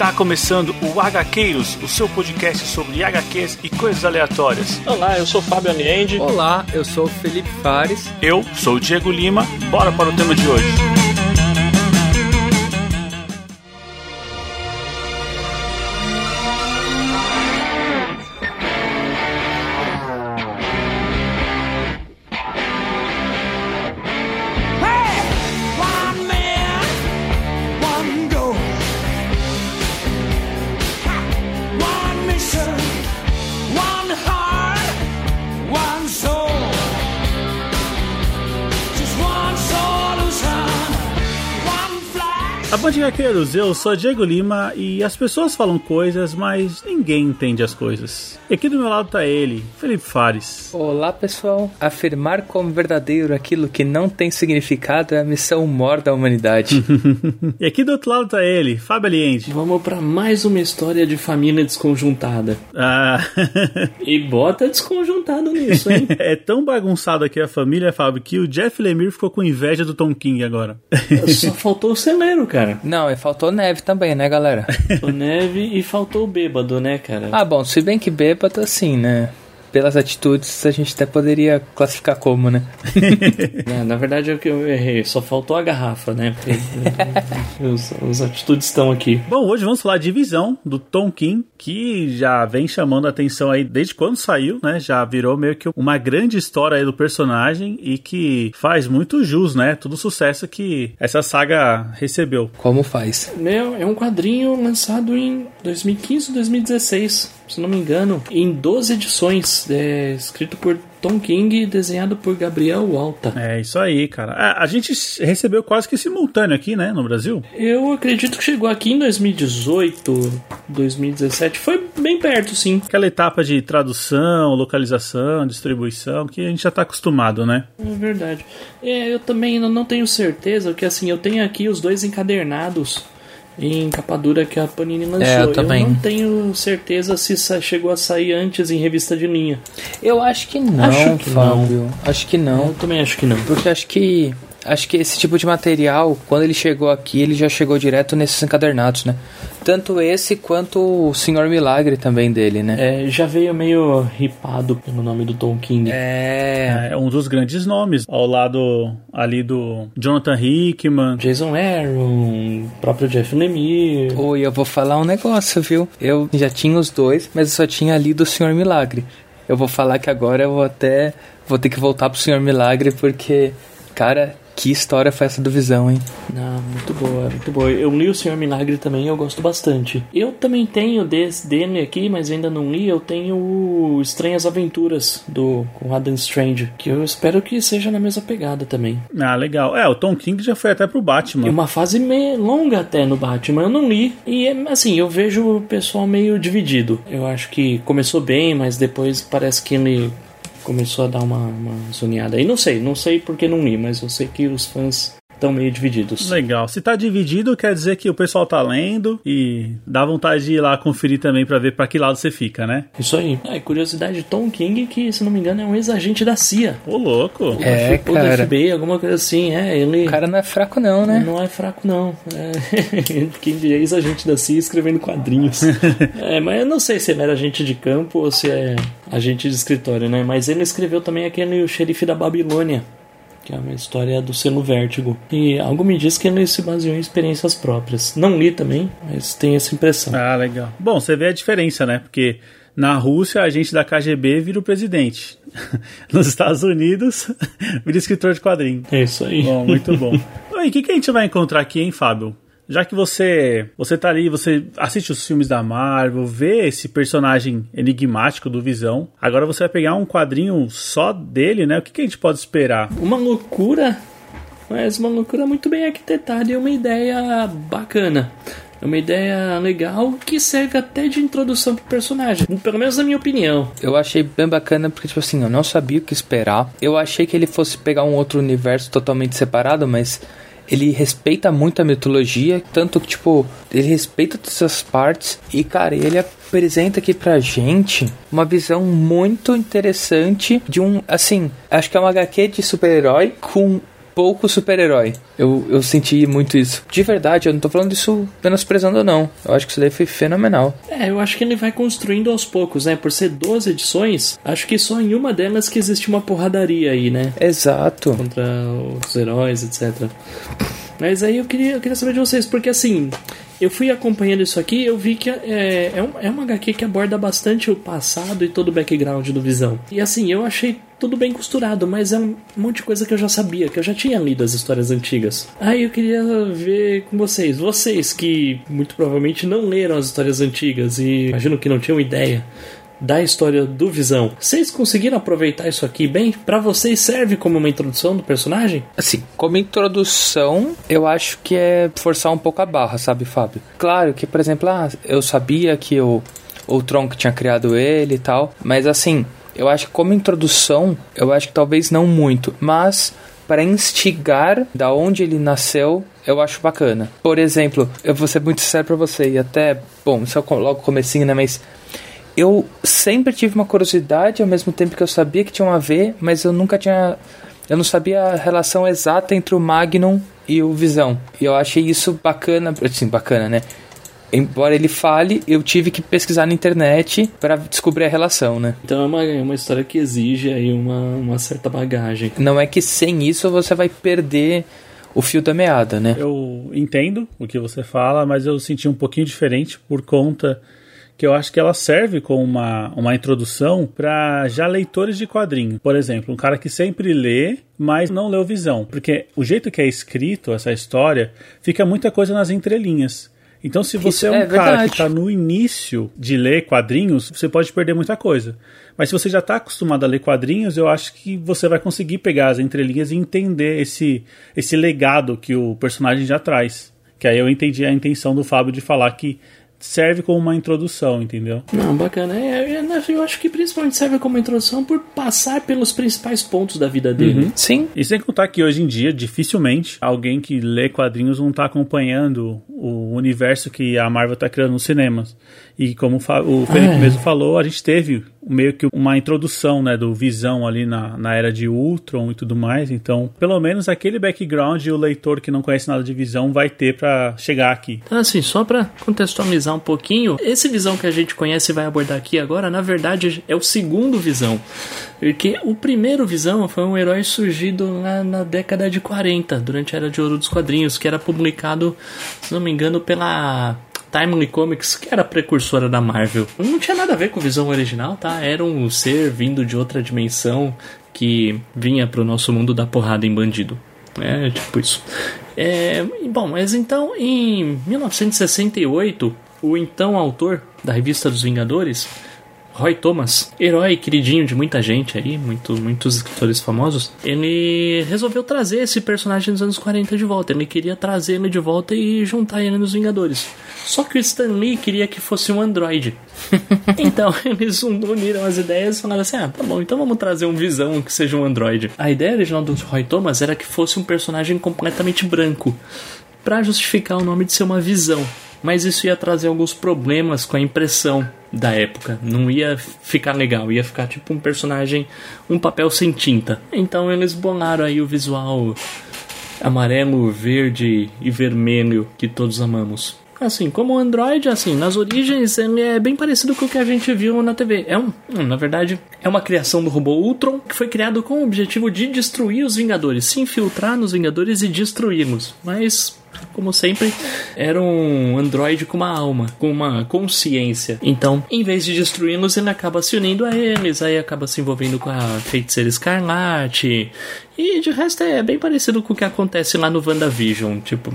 Está começando o HQueiros, o seu podcast sobre HQs e coisas aleatórias. Olá, eu sou Fábio Aniende. Olá, eu sou o Felipe Fares. Eu sou o Diego Lima. Bora para o tema de hoje. Hackeiros, eu sou Diego Lima e as pessoas falam coisas, mas ninguém entende as coisas. E aqui do meu lado tá ele, Felipe Fares. Olá, pessoal. Afirmar como verdadeiro aquilo que não tem significado é a missão mor da humanidade. E aqui do outro lado tá ele, Fábio Aliente. Vamos pra mais uma história de família desconjuntada. Ah, E bota desconjuntado nisso, hein? é tão bagunçado aqui a família, Fábio, que o Jeff Lemire ficou com inveja do Tom King agora. Só faltou o celeiro, cara. não, e faltou neve também, né, galera? O neve e faltou o bêbado, né, cara? ah, bom, se bem que bêbado assim, né? Pelas atitudes a gente até poderia classificar como, né? É, na verdade é que eu errei. Só faltou a garrafa, né? Os atitudes estão aqui. Bom, hoje vamos falar de Visão, do Tom King, que já vem chamando a atenção aí desde quando saiu, né? Já virou meio que uma grande história aí do personagem e que faz muito jus, né? Todo o sucesso que essa saga recebeu. Como faz? Meu, é um quadrinho lançado em 2015 2016, se não me engano, em 12 edições, é, escrito por Tom King e desenhado por Gabriel Walta. É isso aí, cara. É, a gente recebeu quase que simultâneo aqui, né? No Brasil. Eu acredito que chegou aqui em 2018, 2017, foi bem perto, sim. Aquela etapa de tradução, localização, distribuição, que a gente já tá acostumado, né? É verdade. É, eu também não tenho certeza, porque assim, eu tenho aqui os dois encadernados em capa dura que a Panini lançou. É, eu também. não tenho certeza se sa- chegou a sair antes em revista de linha. Eu acho que não, Acho que Fábio. Acho que não. Eu também acho que não. Porque acho que. Acho que esse tipo de material, quando ele chegou aqui, ele já chegou direto nesses encadernados, né? Tanto esse quanto o Senhor Milagre também dele, né? É, já veio meio ripado pelo nome do Tom King. É. É um dos grandes nomes, ao lado ali do Jonathan Hickman. Jason Aaron, próprio Jeff Lemire. Oi, eu vou falar um negócio, viu? Eu já tinha os dois, mas eu só tinha lido o Senhor Milagre. Eu vou falar que agora eu vou até. Vou ter que voltar pro Senhor Milagre, porque. Cara, que história foi essa do Visão, hein? Não, muito boa, muito boa. Eu li o Senhor Milagre também, eu gosto bastante. Eu também tenho desse, dele aqui, mas ainda não li. Eu tenho o Estranhas Aventuras do com Adam Strange, que eu espero que seja na mesma pegada também. Ah, legal. É, o Tom King já foi até pro Batman. É uma fase meio longa até no Batman, eu não li. E assim, eu vejo o pessoal meio dividido. Eu acho que começou bem, mas depois parece que ele começou a dar uma, uma zoneada. E não sei, não sei porque não li, mas eu sei que os fãs estão meio divididos. Legal. Se tá dividido, quer dizer que o pessoal tá lendo e dá vontade de ir lá conferir também pra ver pra que lado você fica, né? Isso aí. É, curiosidade, Tom King, que se não me engano é um ex-agente da CIA. Ô, louco. É, Ou da cara. FBI, alguma coisa assim. É, ele O cara não é fraco, não, né? não é fraco, não. É, Quem é ex-agente da CIA escrevendo quadrinhos. é, mas eu não sei se ele era agente de campo ou se é agente de escritório, né? Mas ele escreveu também aquele O Xerife da Babilônia. Que é uma história do selo Vértigo. E algo me diz que ele se baseou em experiências próprias. Não li também, mas tenho essa impressão. Ah, legal. Bom, você vê a diferença, né? Porque na Rússia, a gente da KGB vira o presidente. Nos Estados Unidos, vira escritor de quadrinho. É isso aí. Bom, muito bom. E o que, que a gente vai encontrar aqui, hein, Fábio? Já que você você tá ali, você assiste os filmes da Marvel, vê esse personagem enigmático do Visão. Agora você vai pegar um quadrinho só dele, né? O que, que a gente pode esperar? Uma loucura, mas uma loucura muito bem arquitetada e uma ideia bacana. É uma ideia legal que serve até de introdução pro personagem. Pelo menos na minha opinião. Eu achei bem bacana porque, tipo assim, eu não sabia o que esperar. Eu achei que ele fosse pegar um outro universo totalmente separado, mas ele respeita muito a mitologia, tanto que, tipo, ele respeita todas essas partes. E, cara, ele apresenta aqui pra gente uma visão muito interessante de um, assim, acho que é uma HQ de super-herói com pouco super-herói. Eu, eu senti muito isso. De verdade, eu não tô falando isso menosprezando, não. Eu acho que isso daí foi fenomenal. É, eu acho que ele vai construindo aos poucos, né? Por ser 12 edições, acho que só em uma delas que existe uma porradaria aí, né? Exato. Contra os heróis, etc. Mas aí eu queria, eu queria saber de vocês, porque assim, eu fui acompanhando isso aqui eu vi que é, é, um, é uma HQ que aborda bastante o passado e todo o background do Visão. E assim, eu achei tudo bem costurado, mas é um monte de coisa que eu já sabia, que eu já tinha lido as histórias antigas. Aí eu queria ver com vocês, vocês que muito provavelmente não leram as histórias antigas e imagino que não tinham ideia da história do Visão. Vocês conseguiram aproveitar isso aqui bem? Pra vocês serve como uma introdução do personagem? Assim, como introdução, eu acho que é forçar um pouco a barra, sabe, Fábio? Claro que, por exemplo, ah, eu sabia que o, o Tronco tinha criado ele e tal, mas assim, eu acho que como introdução, eu acho que talvez não muito, mas para instigar da onde ele nasceu, eu acho bacana. Por exemplo, eu vou ser muito sincero pra você, e até, bom, isso é logo comecinho, né, mas eu sempre tive uma curiosidade ao mesmo tempo que eu sabia que tinha um a ver, mas eu nunca tinha. Eu não sabia a relação exata entre o Magnum e o Visão. E eu achei isso bacana, assim, bacana, né? Embora ele fale, eu tive que pesquisar na internet para descobrir a relação, né? Então é uma, é uma história que exige aí uma, uma certa bagagem. Não é que sem isso você vai perder o fio da meada, né? Eu entendo o que você fala, mas eu senti um pouquinho diferente por conta que eu acho que ela serve como uma, uma introdução para já leitores de quadrinho. Por exemplo, um cara que sempre lê, mas não leu Visão. Porque o jeito que é escrito essa história, fica muita coisa nas entrelinhas. Então, se você Isso é um é cara que está no início de ler quadrinhos, você pode perder muita coisa. Mas se você já está acostumado a ler quadrinhos, eu acho que você vai conseguir pegar as entrelinhas e entender esse, esse legado que o personagem já traz. Que aí eu entendi a intenção do Fábio de falar que serve como uma introdução, entendeu? Não, bacana. É, é, eu acho que principalmente serve como introdução por passar pelos principais pontos da vida dele. Sim. E sem contar que hoje em dia, dificilmente, alguém que lê quadrinhos não está acompanhando o universo que a Marvel está criando nos cinemas. E como o Felipe É. mesmo falou, a gente teve meio que uma introdução né, do Visão ali na, na era de Ultron e tudo mais. Então, pelo menos aquele background o leitor que não conhece nada de Visão vai ter para chegar aqui. Então, assim, só pra contextualizar um pouquinho, esse Visão que a gente conhece e vai abordar aqui agora, na verdade, é o segundo Visão. Porque o primeiro Visão foi um herói surgido lá na década de 40, durante a Era de Ouro dos Quadrinhos, que era publicado, se não me engano, pela Timely Comics, que era a precursora da Marvel. Não tinha nada a ver com Visão original, tá? Era um ser vindo de outra dimensão que vinha pro nosso mundo dar porrada em bandido. É, tipo isso. É, bom, mas então, em 1968, o então autor da revista dos Vingadores, Roy Thomas, herói queridinho de muita gente aí, muito, muitos escritores famosos, ele resolveu trazer esse personagem dos anos 40 de volta. Ele queria trazer ele de volta e juntar ele nos Vingadores. Só que o Stan Lee queria que fosse um androide. então eles uniram as ideias e falaram assim: ah, tá bom, então vamos trazer um visão que seja um androide. A ideia original do Roy Thomas era que fosse um personagem completamente branco, para justificar o nome de ser uma visão. Mas isso ia trazer alguns problemas com a impressão da época. Não ia ficar legal, ia ficar tipo um personagem, um papel sem tinta. Então eles bolaram aí o visual amarelo, verde e vermelho que todos amamos. Assim, como o Android, assim, nas origens ele é bem parecido com o que a gente viu na TV. É um, hum, na verdade, é uma criação do robô Ultron que foi criado com o objetivo de destruir os Vingadores, se infiltrar nos Vingadores e destruí-los. Mas como sempre, era um androide com uma alma, com uma consciência. Então, em vez de destruí-los, ele acaba se unindo a eles, aí acaba se envolvendo com a feiticeira escarlate. E de resto é bem parecido com o que acontece lá no WandaVision. Tipo,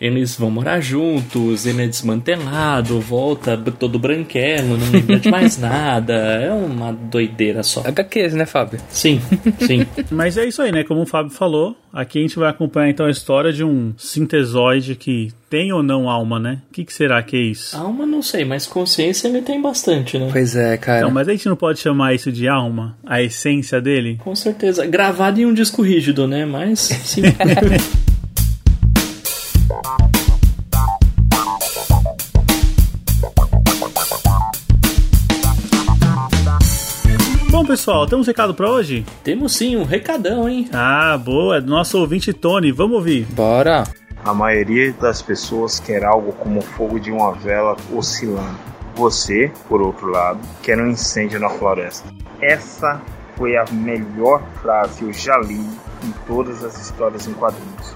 eles vão morar juntos, ele é desmantelado, volta todo branquelo, não lembra de mais nada. É uma doideira só. HQs, né, Fábio? Sim, sim. Mas é isso aí, né? Como o Fábio falou, aqui a gente vai acompanhar então a história de um sintesoide que tem ou não alma, né? O que, que será que é isso? Alma não sei, mas consciência ele tem bastante, né? Pois é, cara. Então, mas a gente não pode chamar isso de alma? A essência dele? Com certeza. Gravado em um disco rígido, né? Mas sim. Bom, pessoal, temos recado pra hoje? Temos sim um recadão, hein? Ah, boa, é do nosso ouvinte Tony, vamos ouvir. Bora. A maioria das pessoas quer algo como o fogo de uma vela oscilando. Você, por outro lado, quer um incêndio na floresta. Essa foi a melhor frase que eu já li em todas as histórias em quadrinhos.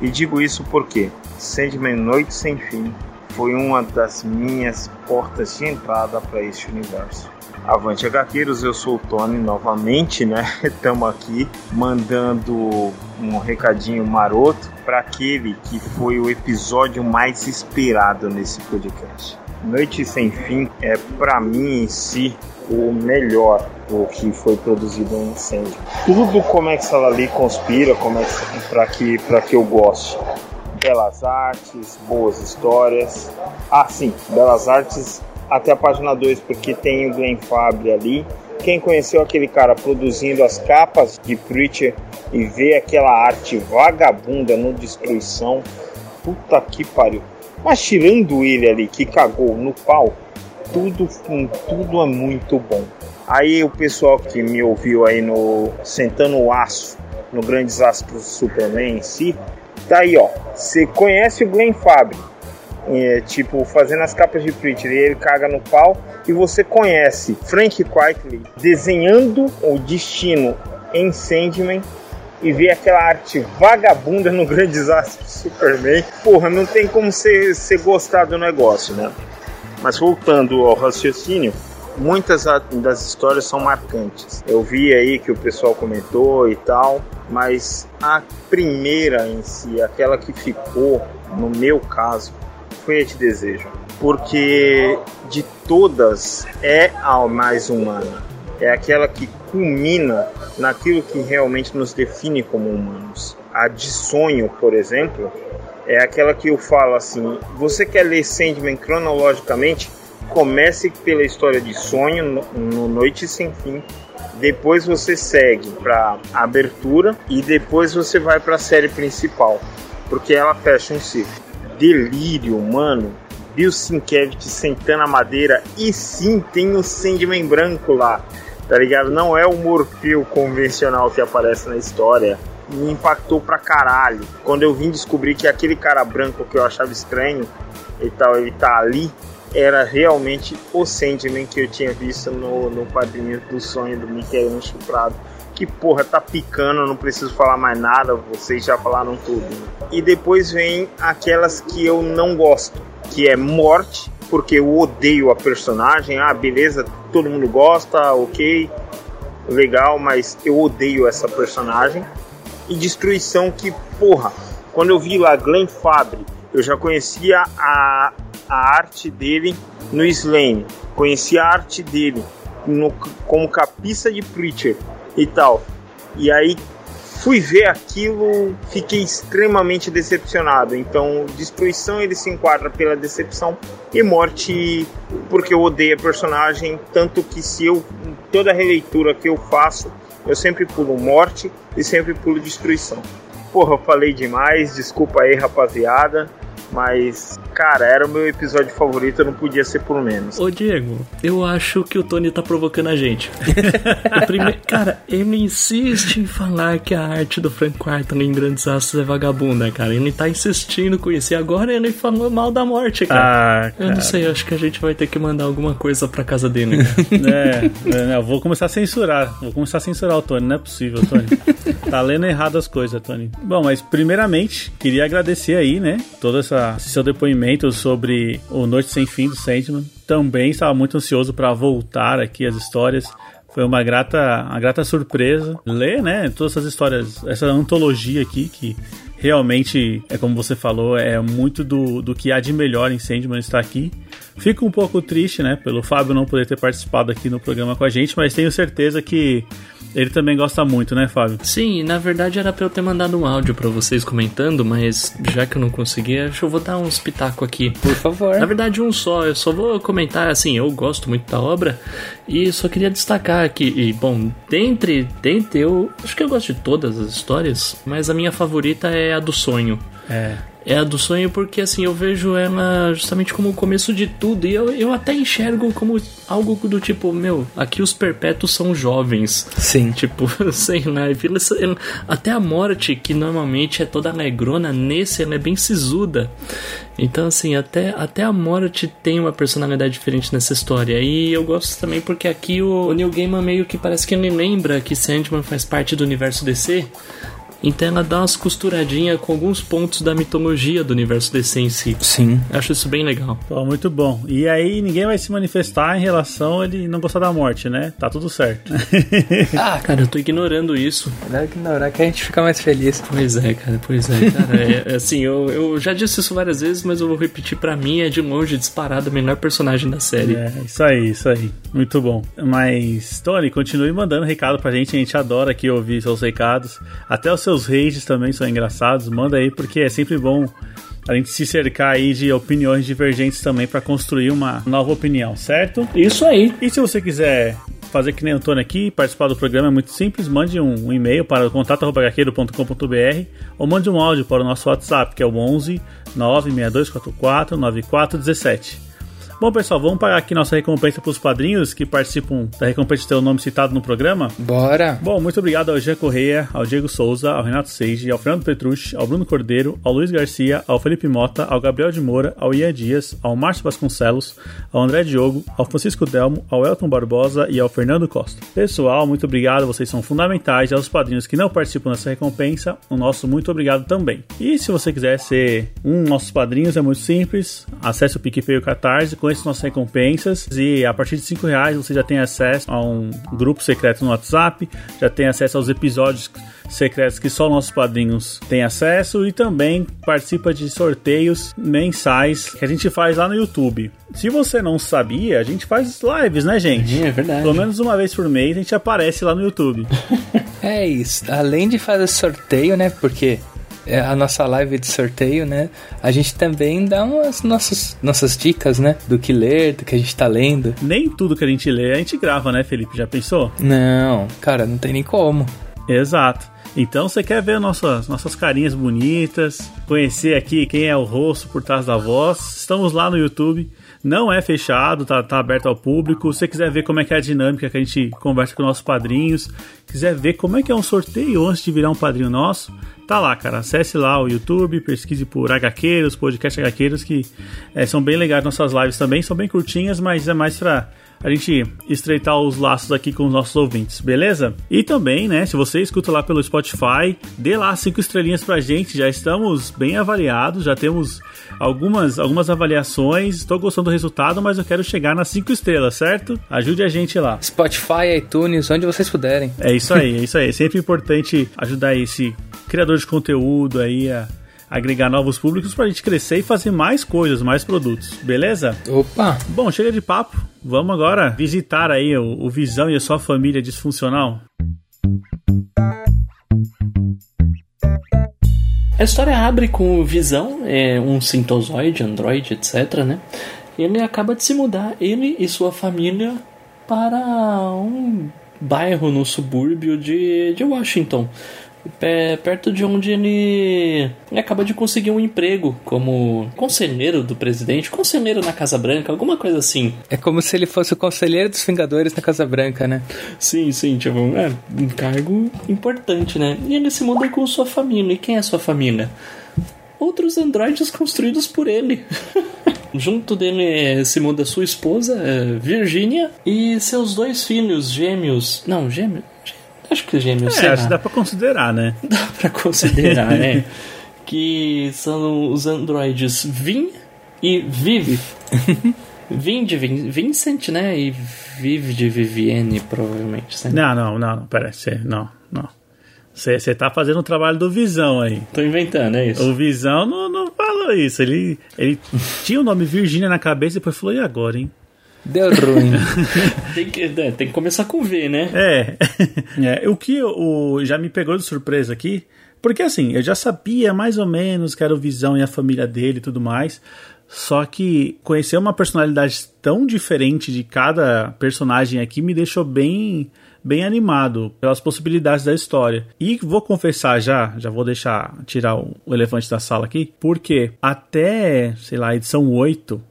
E digo isso porque Sandman Noite Sem Fim foi uma das minhas portas de entrada para este universo. Avante HQueiros, eu sou o Tony novamente, né? Estamos aqui mandando um recadinho maroto para aquele que foi o episódio mais esperado nesse podcast. Noite Sem Fim é para mim em si o melhor o que foi produzido em incêndio. Tudo começa ali conspira, começa para que para que eu goste. Belas artes, boas histórias. Ah, sim, Belas Artes até a página 2, porque tem o Glenn Fabry ali. Quem conheceu aquele cara produzindo as capas de Preacher e vê aquela arte vagabunda no Destruição, puta que pariu. Mas tirando ele ali que cagou no pau, tudo, tudo é muito bom. Aí o pessoal que me ouviu aí no Sentando o Aço, no Grandes Astros do Superman em si, tá aí ó. Você conhece o Glenn Fabry, é, tipo, fazendo as capas de Preacher e ele caga no pau, e você conhece Frank Quitely desenhando o destino em Sandman e vê aquela arte vagabunda no grande desastre do Superman. Porra, não tem como você, gostar do negócio, né? Mas voltando ao raciocínio, muitas das histórias são marcantes. Eu vi aí que o pessoal comentou e tal, mas a primeira em si, aquela que ficou, no meu caso, foi a de desejo. Porque de todas é a mais humana. É aquela que culmina naquilo que realmente nos define como humanos. A de sonho, por exemplo, é aquela que eu falo assim: você quer ler Sandman cronologicamente? Comece pela história de sonho no, no Noite Sem Fim. Depois você segue para abertura e depois você vai para a série principal, porque ela fecha um ciclo. Delírio, mano. Bill Sienkiewicz sentando a madeira e sim tem o Sandman branco lá, tá ligado? Não é o Morfeu convencional que aparece na história me impactou pra caralho. Quando eu vim descobrir que aquele cara branco que eu achava estranho e tal, ele tá ali, era realmente o Sandman que eu tinha visto no, no quadrinho do sonho do Michael Chuprado. Que porra, tá picando, não preciso falar mais nada, vocês já falaram tudo. né? E depois vem aquelas que eu não gosto, que é Morte, porque eu odeio a personagem. Ah, beleza, todo mundo gosta, ok, legal, mas eu odeio essa personagem e destruição que, porra, quando eu vi lá Glenn Fabry, eu já conhecia a, a arte dele no Slane, conhecia a arte dele no, como capiça de Preacher e tal. E aí fui ver aquilo, fiquei extremamente decepcionado. Então, destruição ele se enquadra pela decepção e morte porque eu odeio a personagem, tanto que se eu toda releitura que eu faço, eu sempre pulo morte e sempre pulo destruição. Porra, eu falei demais, desculpa aí, rapaziada. Mas, cara, era o meu episódio favorito, não podia ser por menos. Ô Diego, eu acho que o Tony tá provocando a gente. O prime- Cara, ele insiste em falar que a arte do Frank Quarton em Grandes Astros é vagabunda, cara. Ele tá insistindo com isso. E agora ele falou mal da morte, cara. Ah, Eu não cara. sei, acho que a gente vai ter que mandar alguma coisa pra casa dele. É, é, eu vou começar a censurar. Vou começar a censurar o Tony, não é possível, Tony. Tá lendo errado as coisas, Tony. Bom, mas primeiramente, queria agradecer aí, né? Todo essa, esse seu depoimento sobre o Noite Sem Fim do Sandman. Também estava muito ansioso para voltar aqui as histórias. Foi uma grata, uma grata surpresa ler, né? Todas essas histórias, essa antologia aqui que realmente, é como você falou, é muito do, do que há de melhor em Sandman estar aqui. Fico um pouco triste, né, pelo Fábio não poder ter participado aqui no programa com a gente, mas tenho certeza que ele também gosta muito, né, Fábio? Sim, na verdade era pra eu ter mandado um áudio pra vocês comentando, mas já que eu não consegui, acho que eu vou dar uns pitaco aqui. Por favor. Na verdade, um só. Eu só vou comentar assim. Eu gosto muito da obra e só queria destacar que, e, bom, dentre, dentre eu acho que eu gosto de todas as histórias, mas a minha favorita é a do sonho. É. É a do sonho porque, assim, eu vejo ela justamente como o começo de tudo. E eu, eu até enxergo como algo do tipo, meu, aqui os perpétuos são jovens. Sim. Tipo, sei lá, até a morte, que normalmente é toda alegrona, nesse ela é bem sisuda. Então, assim, até, até a morte tem uma personalidade diferente nessa história. E eu gosto também porque aqui o Neil Gaiman meio que parece que ele lembra que Sandman faz parte do universo DC. Então ela dá umas costuradinhas com alguns pontos da mitologia do universo DC em si. Sim. Eu acho isso bem legal. Pô, muito bom. E aí ninguém vai se manifestar em relação a ele não gostar da morte, né? Tá tudo certo. Ah, Cara, eu tô ignorando isso. melhor ignorar que a gente fica mais feliz. Pois é, cara, pois é, cara. É, é assim, eu, eu já disse isso várias vezes, mas eu vou repetir pra mim, é de longe disparado o melhor personagem da série. É, isso aí, isso aí. Muito bom. Mas, Tony, continue mandando recado pra gente. A gente adora aqui ouvir seus recados. Até os seus rages também são engraçados. Manda aí, porque é sempre bom a gente se cercar aí de opiniões divergentes também pra construir uma nova opinião, certo? Isso aí. E se você quiser fazer que nem o Tony aqui, participar do programa é muito simples, mande um, um e-mail para contato.gaqueiro.com.br ou mande um áudio para o nosso WhatsApp, que é o 11 96244 9417. Bom, pessoal, vamos pagar aqui nossa recompensa para os padrinhos que participam da recompensa de ter o nome citado no programa. Bora. Bom, muito obrigado ao Jean Correia, ao Diego Souza, ao Renato Seiji, ao Fernando Petrucci, ao Bruno Cordeiro, ao Luiz Garcia, ao Felipe Mota, ao Gabriel de Moura, ao Ian Dias, ao Márcio Vasconcelos, ao André Diogo, ao Francisco Delmo, ao Elton Barbosa e ao Fernando Costa. Pessoal, muito obrigado, vocês são fundamentais. E aos padrinhos que não participam dessa recompensa, o nosso muito obrigado também. E se você quiser ser um dos nossos padrinhos, é muito simples. Acesse o PicPay e o Catarse, conheça nossas recompensas e a partir de 5 reais você já tem acesso a um grupo secreto no WhatsApp, já tem acesso aos episódios secretos que só nossos padrinhos têm acesso e também participa de sorteios mensais que a gente faz lá no YouTube. Se você não sabia, a gente faz lives, né, gente? É verdade. Pelo menos uma vez por mês a gente aparece lá no YouTube. É isso. Além de fazer sorteio, né? Porque é a nossa live de sorteio, né? A gente também dá umas nossas, nossas dicas, né? Do que ler, do que a gente tá lendo. Nem tudo que a gente lê a gente grava, né, Felipe? Já pensou? Não, cara, não tem nem como. Exato. Então você quer ver nossas, nossas carinhas bonitas, conhecer aqui quem é o rosto por trás da voz. Estamos lá no YouTube. Não é fechado, tá, tá aberto ao público. Se você quiser ver como é que é a dinâmica que a gente conversa com nossos padrinhos, quiser ver como é que é um sorteio antes de virar um padrinho nosso, tá lá, cara. Acesse lá o YouTube, pesquise por HQueiros, podcast HQueiros, que é, são bem legais nossas lives também. São bem curtinhas, mas é mais pra a gente estreitar os laços aqui com os nossos ouvintes, beleza? E também, né, se você escuta lá pelo Spotify, dê lá cinco estrelinhas pra gente, já estamos bem avaliados, já temos algumas, algumas avaliações, estou gostando do resultado, mas eu quero chegar nas cinco estrelas, certo? Ajude a gente lá. Spotify, iTunes, onde vocês puderem. É isso aí, é isso aí. É sempre importante ajudar esse criador de conteúdo aí a agregar novos públicos pra gente crescer e fazer mais coisas, mais produtos, beleza? Opa! Bom, chega de papo. Vamos agora visitar aí o, o Visão e a sua família disfuncional. A história abre com o Visão, é um sintozoide, androide, etc, né? Ele acaba de se mudar, ele e sua família, para um bairro no subúrbio de, de Washington. Pé- perto de onde ele, ele acaba de conseguir um emprego como conselheiro do presidente, conselheiro na Casa Branca, alguma coisa assim. É como se ele fosse o conselheiro dos Vingadores na Casa Branca, né? Sim, sim, tipo, é um cargo importante, né? E ele se muda com sua família. E quem é sua família? Outros androides construídos por ele. Junto dele eh, se muda sua esposa, eh, Virginia, e seus dois filhos gêmeos. Não, gêmeos? Acho que gêmeos, É, acho que dá pra considerar, né? dá pra considerar, né? Que são os androides Vin e Viv. Vin de Vin, Vincent, né? E Viv de Vivienne, provavelmente. Né? Não, não, não, não, pera, cê, não, não. Você tá fazendo o trabalho do Visão aí. Tô inventando, é isso. O Visão não, não falou isso. Ele, ele tinha o nome Virgínia na cabeça e depois falou, e agora, hein? Deu ruim. Tem que, é, tem que começar com V, né? É. É, o que o, já me pegou de surpresa aqui, porque assim, eu já sabia mais ou menos que era o Visão e a família dele e tudo mais. Só que conhecer uma personalidade tão diferente de cada personagem aqui me deixou bem bem animado pelas possibilidades da história. E vou confessar já, já vou deixar tirar o, o elefante da sala aqui, porque até, sei lá, edição 8,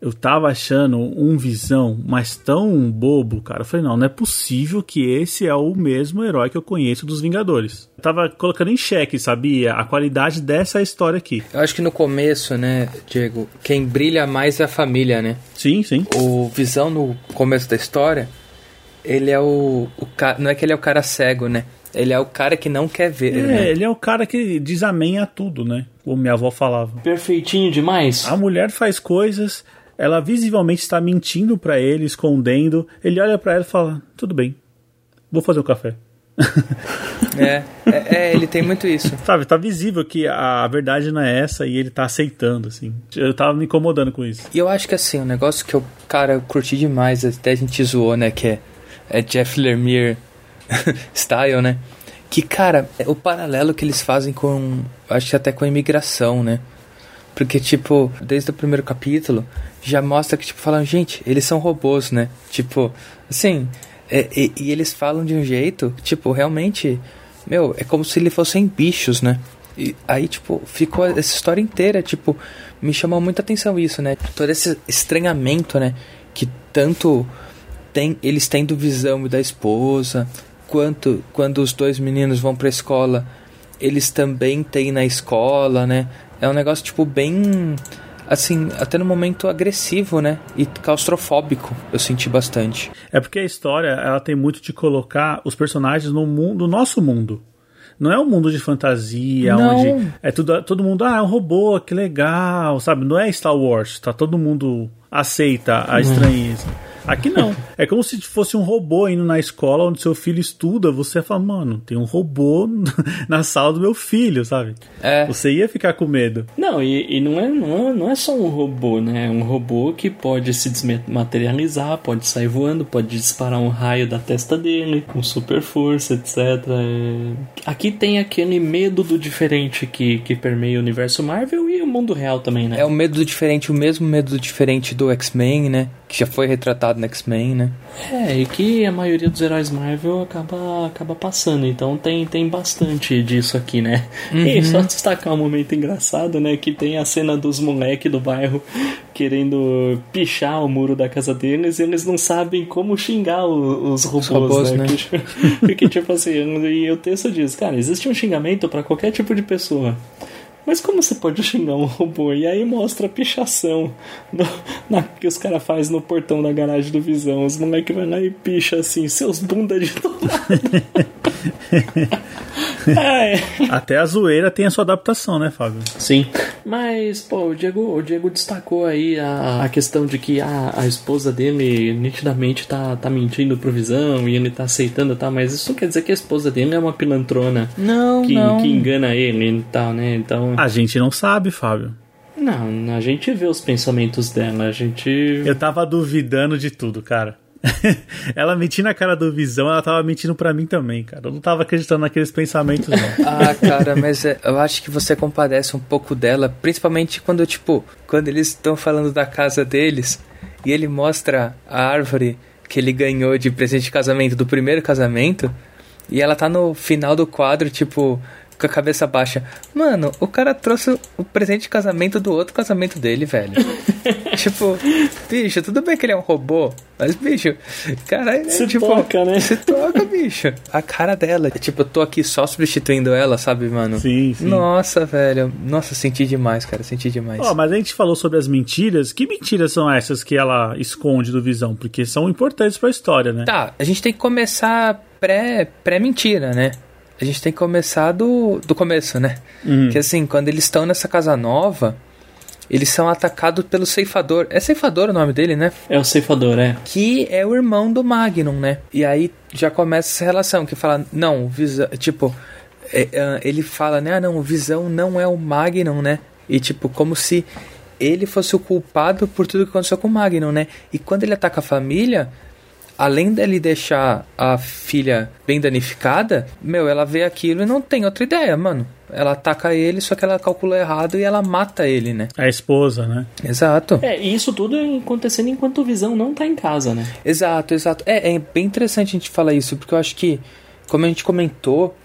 eu tava achando um visão, mas tão bobo, cara. Eu falei, não, não é possível que esse é o mesmo herói que eu conheço dos Vingadores. Eu tava colocando em xeque, sabia? A qualidade dessa história aqui. Eu acho que no começo, né, Diego, quem brilha mais é a família, né? Sim, sim. O Visão no começo da história, ele é o, o ca- não é que ele é o cara cego, né? Ele é o cara que não quer ver, É, né? ele é o cara que diz amém a tudo, né? Como minha avó falava. Perfeitinho demais. A mulher faz coisas, ela visivelmente está mentindo pra ele, escondendo. Ele olha pra ela e fala: Tudo bem, vou fazer o café. É, é, é, ele tem muito isso. Sabe, tá visível que a verdade não é essa e ele tá aceitando, assim. Eu tava me incomodando com isso. E eu acho que assim, um negócio que eu, cara, eu curti demais, até a gente zoou, né, que é, é Jeff Lemire style, né? Que, cara, é o paralelo que eles fazem com, acho que até com a imigração, né? Porque, tipo, desde o primeiro capítulo, já mostra que, tipo, falam, gente, eles são robôs, né? Tipo, assim, é- e, e eles falam de um jeito, tipo, realmente, meu, é como se eles fossem bichos, né? E aí, tipo, ficou essa história inteira, tipo, me chamou muita atenção isso, né? Todo esse estranhamento, né? Que tanto tem, eles têm do visão da esposa, quanto quando os dois meninos vão pra escola, eles também têm na escola, né? É um negócio, tipo, bem. Assim, até no momento agressivo, né? E claustrofóbico, eu senti bastante. É porque a história, ela tem muito de colocar os personagens no mundo, no nosso mundo. Não é um mundo de fantasia, Não. onde é tudo, todo mundo, ah, é um robô, que legal, sabe? Não é Star Wars, tá? Todo mundo aceita a estranheza. Aqui não. É como se fosse um robô indo na escola onde seu filho estuda, você fala, mano, tem um robô na sala do meu filho, sabe? É. Você ia ficar com medo. Não, e, e não, é, não, é, não é só um robô, né? É um robô que pode se desmaterializar, pode sair voando, pode disparar um raio da testa dele, com super força, etc. É, Aqui tem aquele medo do diferente que, que permeia o universo Marvel e o mundo real também, né? É o medo do diferente, o mesmo medo do diferente do X-Men, né? Que já foi retratado no X-Men, né? É, e que a maioria dos heróis Marvel acaba, acaba passando, então tem, tem bastante disso aqui, né? E só destacar um momento engraçado, né? Que tem a cena dos moleque do bairro querendo pichar o muro da casa deles e eles não sabem como xingar o- os robôs, robôs, né? né? Que- Porque, tipo assim, e o texto diz, cara, existe um xingamento pra qualquer tipo de pessoa. Mas como você pode xingar um robô? E aí mostra a pichação no- na- que os caras fazem no portão da garagem do Visão. Os moleques vão lá e picha assim, seus bunda de tomate. é. Até a zoeira tem a sua adaptação, né, Fábio? Sim. Mas, pô, o Diego, o Diego destacou aí a, a questão de que a, a esposa dele nitidamente tá, tá mentindo pro Visão e ele tá aceitando e tal, mas isso não quer dizer que a esposa dele é uma pilantrona Não, que, não. que engana ele e tal, né? Então. A gente não sabe, Fábio. Não, a gente vê os pensamentos dela, a gente. Eu tava duvidando de tudo, cara. ela mentindo na cara do Visão, ela tava mentindo pra mim também, cara. Eu não tava acreditando naqueles pensamentos, não. Ah, cara, mas é, eu acho que você compadece um pouco dela, principalmente quando, tipo, quando eles estão falando da casa deles e ele mostra a árvore que ele ganhou de presente de casamento do primeiro casamento e ela tá no final do quadro, tipo, com a cabeça baixa. Mano, o cara trouxe o presente de casamento do outro casamento dele, velho. tipo, bicho, tudo bem que ele é um robô, mas, bicho, cara, Se tipo, toca, né? se toca, bicho. A cara dela. Tipo, eu tô aqui só substituindo ela, sabe, mano? Sim, sim. Nossa, velho. Nossa, senti demais, cara. Senti demais. Ó, mas a gente falou sobre as mentiras. Que mentiras são essas que ela esconde do Visão? Porque são importantes pra história, né? Tá, a gente tem que começar pré- pré-mentira, né? A gente tem que começar do, do começo, né? Uhum. Que assim, quando eles estão nessa casa nova, eles são atacados pelo ceifador. É ceifador o nome dele, né? É o ceifador, é. que é o irmão do Magnum, né? E aí já começa essa relação que fala, não, o Visão, tipo, é, é, ele fala, né, ah, não, o Visão não é o Magnum, né? E tipo, como se ele fosse o culpado por tudo que aconteceu com o Magnum, né? E quando ele ataca a família, além dele deixar a filha bem danificada, meu, ela vê aquilo e não tem outra ideia, mano. Ela ataca ele, só que ela calculou errado e ela mata ele, né? A esposa, né? Exato. É, e isso tudo acontecendo enquanto o Visão não tá em casa, né? Exato, exato. É, é bem interessante a gente falar isso, porque eu acho que, como a gente comentou,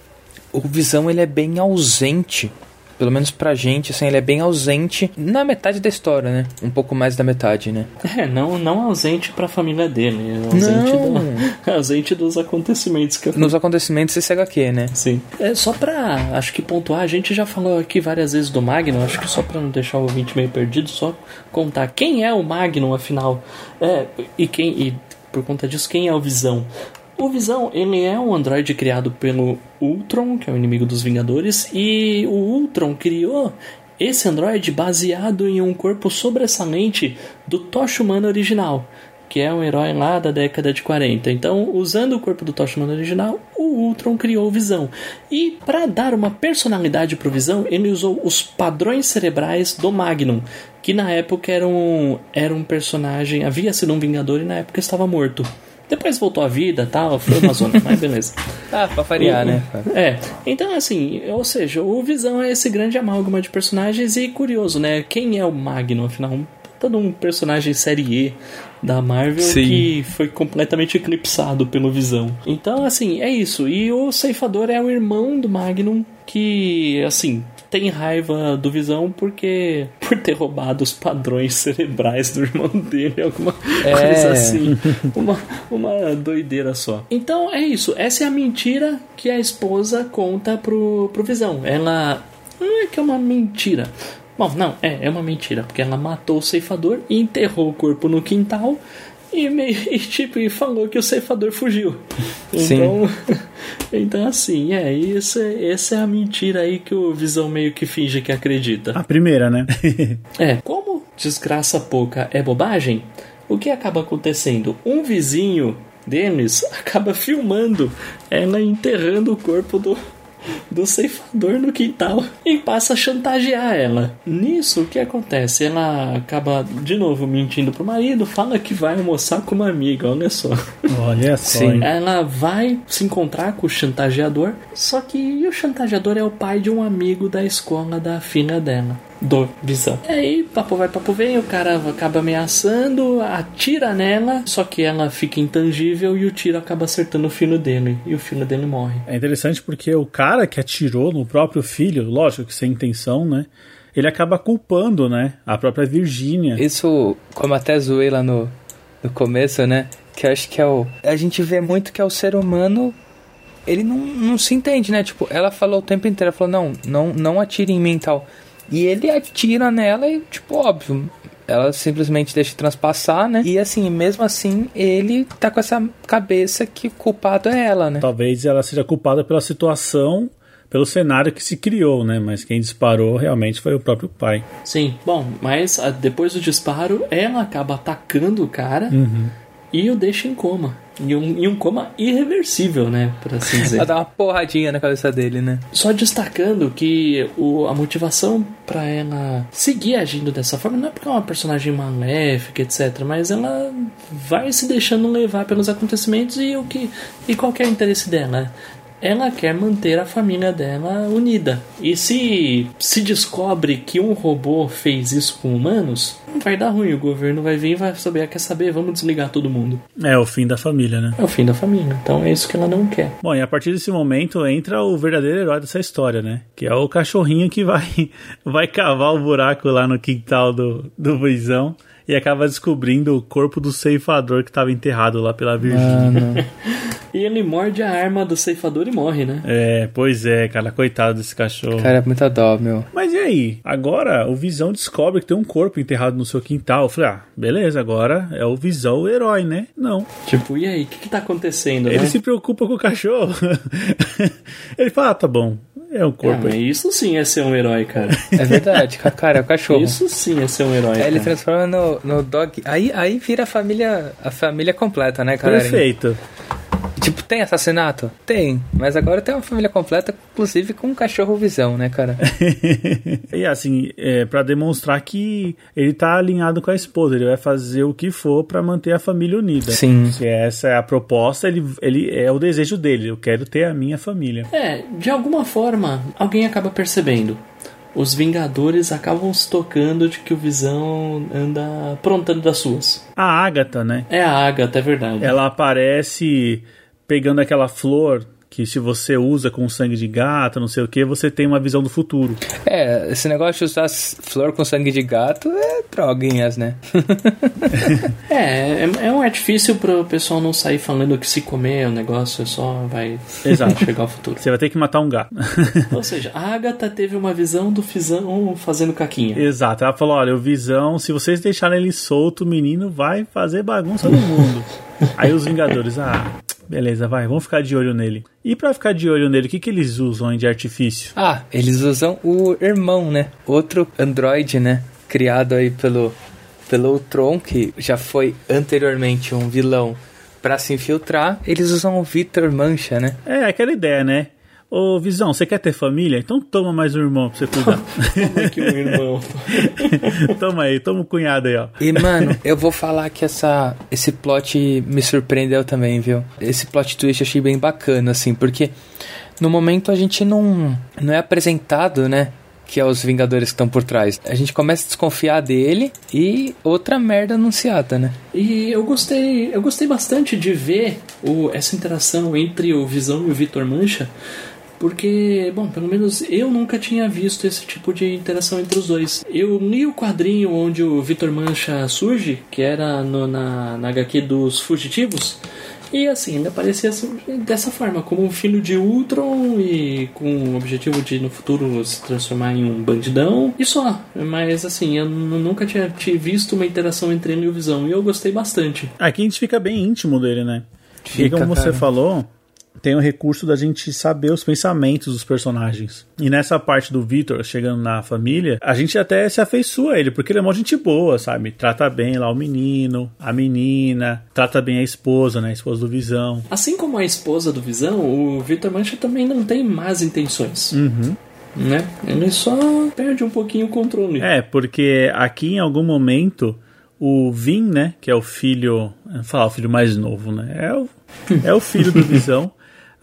o Visão ele é bem ausente. Pelo menos pra gente, assim, ele é bem ausente na metade da história, né? Um pouco mais da metade, né? É, não, não ausente pra família dele, é ausente, Não. do- ausente dos acontecimentos que Nos acontecimentos desse HQ, né? Sim. É, só pra, acho que pontuar, a gente já falou aqui várias vezes do Magnum, acho que só pra não deixar o ouvinte meio perdido, só contar quem é o Magnum, afinal. É, e quem, e por conta disso, quem é o Visão? O Visão, ele é um androide criado pelo Ultron, que é o inimigo dos Vingadores, e o Ultron criou esse androide baseado em um corpo sobressalente do Tocha Humana original, que é um herói lá da década de 40. Então, usando o corpo do Tocha Humana original, o Ultron criou o Visão. E para dar uma personalidade pro Visão, ele usou os padrões cerebrais do Magnum, que na época era um, era um personagem, havia sido um Vingador e na época estava morto. Depois voltou à vida tal, foi uma zona, mas beleza. Ah, pra variar, né? É, então assim, ou seja, o Visão é esse grande amálgama de personagens e curioso, né? Quem é o Magnum, afinal? Um de um personagem série E da Marvel Sim. que foi completamente eclipsado pelo Visão. Então, assim, é isso. E o Ceifador é o irmão do Magnum que, assim, tem raiva do Visão porque por ter roubado os padrões cerebrais do irmão dele, alguma É. coisa assim. Uma, uma doideira só. Então é isso. Essa é a mentira que a esposa conta pro, pro Visão. Ela. Não é que é uma mentira. Bom, não, é, é uma mentira, porque ela matou o ceifador e enterrou o corpo no quintal e meio e, tipo, e falou que o ceifador fugiu. Sim. Então, então assim, é, isso, é- essa é a mentira aí que o Visão meio que finge que acredita. A primeira, né? É, como desgraça pouca é bobagem, o que acaba acontecendo? Um vizinho deles acaba filmando ela enterrando o corpo do, do ceifador no quintal e passa a chantagear ela. Nisso, o que acontece? Ela acaba de novo mentindo pro marido, fala que vai almoçar com uma amiga, olha só. Olha só. Sim. hein? Ela vai se encontrar com o chantageador, só que o chantageador é o pai de um amigo da escola da filha dela. Do Visão. E aí, papo vai, papo vem, o cara acaba ameaçando, atira nela, só que ela fica intangível e o tiro acaba acertando o filho dele. E o filho dele morre. É interessante porque o cara que atirou no próprio filho, lógico que sem intenção, né? Ele acaba culpando, né? A própria Virgínia. Isso, como até zoei lá no, no começo, né? Que eu acho que é o. A gente vê muito que é o ser humano. Ele não, não se entende, né? Tipo, ela falou o tempo inteiro, ela falou, não, não, não atire em mim e tal. E ele atira nela e, tipo, óbvio. Ela simplesmente deixa transpassar, né? E assim, mesmo assim, ele tá com essa cabeça que o culpado é ela, né? Talvez ela seja culpada pela situação, pelo cenário que se criou, né? Mas quem disparou realmente foi o próprio pai. Sim, bom, mas ah, depois do disparo, ela acaba atacando o cara e o deixa em coma. Em um, em um coma irreversível, né? Por assim dizer. Ela dá uma porradinha na cabeça dele, né? Só destacando que o, a motivação pra ela seguir agindo dessa forma não é porque é uma personagem maléfica, etc. Mas ela vai se deixando levar pelos acontecimentos e o que e qual é o interesse dela? Ela quer manter a família dela unida. E se se descobre que um robô fez isso com humanos, vai dar ruim. O governo vai vir e vai saber, "Ah, quer saber, vamos desligar todo mundo. É o fim da família, né? É o fim da família. Então é isso que ela não quer. Bom, e a partir desse momento entra o verdadeiro herói dessa história, né? Que é o cachorrinho que vai, vai cavar o buraco lá no quintal do, do Visão e acaba descobrindo o corpo do ceifador que estava enterrado lá pela Virgínia. E ele morde a arma do ceifador e morre, né? É, pois é, cara, coitado desse cachorro. Cara, é muita dó, meu. Mas e aí? Agora o Visão descobre que tem um corpo enterrado no seu quintal. Eu falei, ah, beleza, agora é o Visão o herói, né? Não. Tipo, e aí, o que, que tá acontecendo, Ele né? se preocupa com o cachorro. Ele fala, ah, tá bom, é um Ah, corpo aí. isso sim é ser um herói, cara. É verdade, ca- cara, é o cachorro. Isso sim é ser um herói. Aí ele transforma no, no dog. Aí, aí vira a família, a família completa, né, cara? Perfeito. Tipo, tem assassinato? Tem. Mas agora tem uma família completa, inclusive com um cachorro visão, né, cara? e assim, é, para demonstrar que ele tá alinhado com a esposa, ele vai fazer o que for pra manter a família unida. Sim. Se essa é a proposta, ele, ele é o desejo dele. Eu quero ter a minha família. É, de alguma forma, alguém acaba percebendo. Os Vingadores acabam se tocando de que o Visão anda aprontando das suas. A Agatha, né? É a Agatha, é verdade. Ela aparece pegando aquela flor que se você usa com sangue de gato, não sei o que, você tem uma visão do futuro. É, esse negócio de usar flor com sangue de gato é droguinhas, né? É, é, é um artifício para o pessoal não sair falando que se comer o negócio é só vai Exato. chegar ao futuro. Você vai ter que matar um gato. Ou seja, a Agatha teve uma visão do Visão fazendo caquinha. Exato. Ela falou: olha, o Visão, se vocês deixarem ele solto, o menino vai fazer bagunça no mundo. Aí os Vingadores, ah, beleza, vai, vamos ficar de olho nele. E pra ficar de olho nele, o que, que eles usam hein, de artifício? Ah, eles usam o irmão, né? Outro androide, né? Criado aí pelo, pelo Ultron, que já foi anteriormente um vilão pra se infiltrar. Eles usam o Victor Mancha, né? É aquela ideia, né? Ô Visão, você quer ter família? Então toma mais um irmão pra você cuidar. Como é que um irmão. toma aí, toma um cunhado aí, ó. E, mano, eu vou falar que essa, esse plot me surpreendeu também, viu? Esse plot twist eu achei bem bacana, assim, porque no momento a gente não, não é apresentado, né? Que é os Vingadores que estão por trás. A gente começa a desconfiar dele e outra merda anunciada, né? E eu gostei, eu gostei bastante de ver o, essa interação entre o Visão e o Vitor Mancha, porque, bom, pelo menos eu nunca tinha visto esse tipo de interação entre os dois. Eu li o quadrinho onde o Vitor Mancha surge, que era no- na, na HQ dos Fugitivos, e assim, ele aparecia assim, dessa forma, como um filho de Ultron e com o objetivo de no futuro se transformar em um bandidão e só. Mas assim, eu nunca tinha, tinha visto uma interação entre ele e o Visão e eu gostei bastante. Aqui a gente fica bem íntimo dele, né? e Fica, como você cara. falou, tem o recurso da gente saber os pensamentos dos personagens. E nessa parte do Victor chegando na família, a gente até se afeiçoa a ele, porque ele é mó gente boa, sabe? Trata bem lá o menino, a menina, trata bem a esposa, né? A esposa do Visão. Assim como a esposa do Visão, o Victor Mancha também não tem más intenções. Né? Ele só perde um pouquinho o controle. É, porque aqui em algum momento o Vin, né, que é o filho, falar o filho mais novo, né? É o, é o filho do Visão,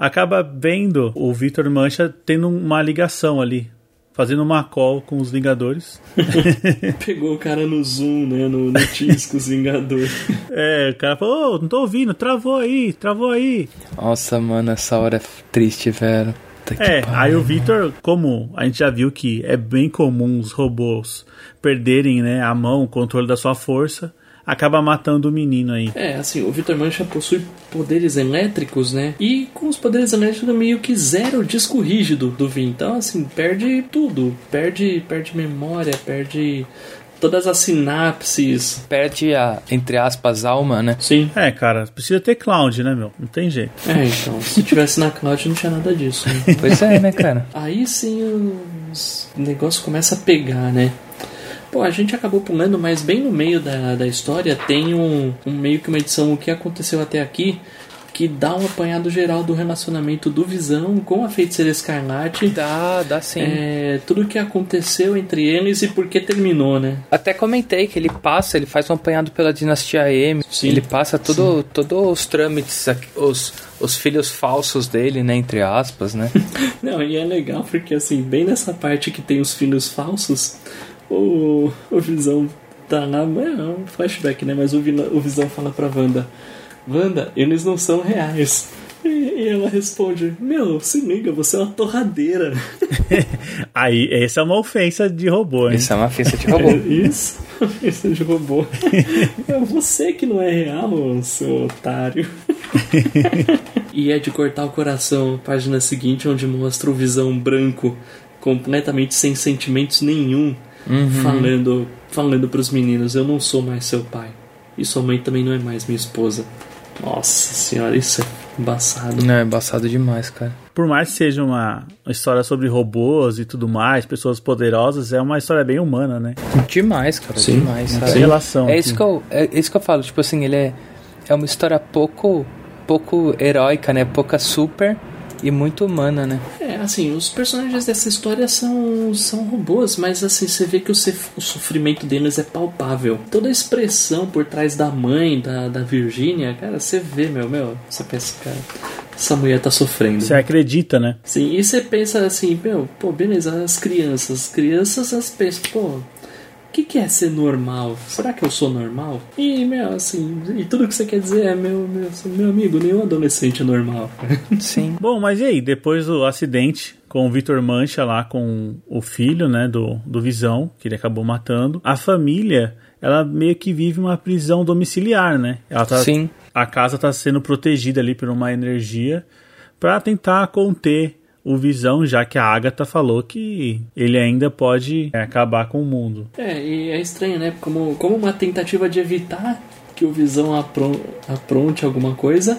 acaba vendo o Victor Mancha tendo uma ligação ali, fazendo uma call com os Vingadores. Pegou o cara no Zoom, né? No, no Tiscos Vingador. É, o cara falou, ô, não tô ouvindo, travou aí, travou aí. Nossa, mano, essa hora é triste, velho. Que É, pariu. aí o Victor, como a gente já viu que é bem comum os robôs perderem, né, a mão, o controle da sua força, acaba matando o menino aí. É, assim, o Victor Mancha possui poderes elétricos, né? E com os poderes elétricos meio que zero o disco rígido do Vin. Então, assim, perde tudo. Perde, perde memória, perde todas as sinapses. Perde a, entre aspas, alma, né? Sim. É, cara, precisa ter cloud, né, meu? Não tem jeito. É, então, se tivesse na Cloud não tinha nada disso. Né? Pois é, né, cara? Aí sim os- o negócio começa a pegar, né? Pô, a gente acabou pulando, mas bem no meio da, da história tem um, um meio que uma edição O que aconteceu até aqui, que dá um apanhado geral do relacionamento do Visão com a Feiticeira Escarlate. Dá, dá sim. É, tudo o que aconteceu entre eles e por que terminou, né? Até comentei que ele passa, ele faz um apanhado pela dinastia M. Sim. Ele passa todo, todos os trâmites, os, os filhos falsos dele, né? Entre aspas, né? Não, e é legal porque assim, bem nessa parte que tem os filhos falsos, o, o Visão tá lá, é um flashback, né? Mas o, o Visão fala pra Wanda, Wanda, eles não são reais. E, ela responde, meu, se liga, você é uma torradeira. Aí, essa é uma ofensa de robô, hein? Isso é uma ofensa de robô. isso? Isso de robô. É você que não é real, seu otário. e é de cortar o coração, página seguinte, onde mostra o Visão branco, completamente sem sentimentos nenhum, falando, falando pros meninos: Eu não sou mais seu pai. E sua mãe também não é mais minha esposa. Nossa senhora, isso é embaçado. Não, é embaçado demais, cara. Por mais que seja uma uma história sobre robôs e tudo mais, pessoas poderosas, é uma história bem humana, né? Demais, cara, Sim. demais, sabe? relação. É isso que eu, é isso que eu falo, tipo assim, ele é, é uma história pouco, pouco heróica, né? Pouca super e muito humana, né? É, assim, os personagens dessa história são, são robôs, mas assim, você vê que o, o sofrimento deles é palpável. Toda a expressão por trás da mãe, da, da Virgínia, cara, você vê, meu, meu, você pensa, cara, essa mulher tá sofrendo. Você acredita, né? Sim, e você pensa assim, meu, pô, beleza, as crianças, as crianças, elas pensam, pô, que, que é ser normal? Será que eu sou normal? E, meu, assim, e tudo que você quer dizer é, meu, meu, assim, meu amigo, nenhum adolescente é normal. Sim. Bom, mas e aí? Depois do acidente com o Vitor Mancha lá com o filho, né, do, do Visão, que ele acabou matando, a família, ela meio que vive uma prisão domiciliar, né? Ela tá, Sim. A casa tá sendo protegida ali por uma energia para tentar conter o Visão, já que a Agatha falou que ele ainda pode é, acabar com o mundo. É, e é estranho, né? Como, como uma tentativa de evitar que o Visão apron- apronte alguma coisa,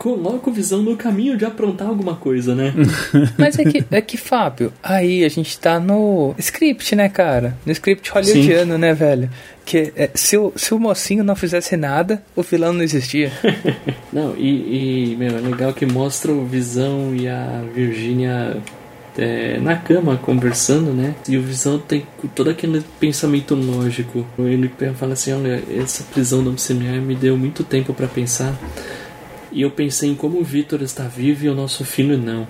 coloca o Visão no caminho de aprontar alguma coisa, né? Mas é que, é que, Fábio, aí a gente tá no script, né, cara? No script hollywoodiano, né, velho? Que é, se, o, se o mocinho não fizesse nada, o vilão não existia. Não, e, e, meu, é legal que mostra o Visão e a Virgínia é, na cama conversando, né? E o Visão tem todo aquele pensamento lógico. Ele fala assim: olha, essa prisão domiciliar me deu muito tempo pra pensar. E eu pensei em como o Victor está vivo e o nosso filho não.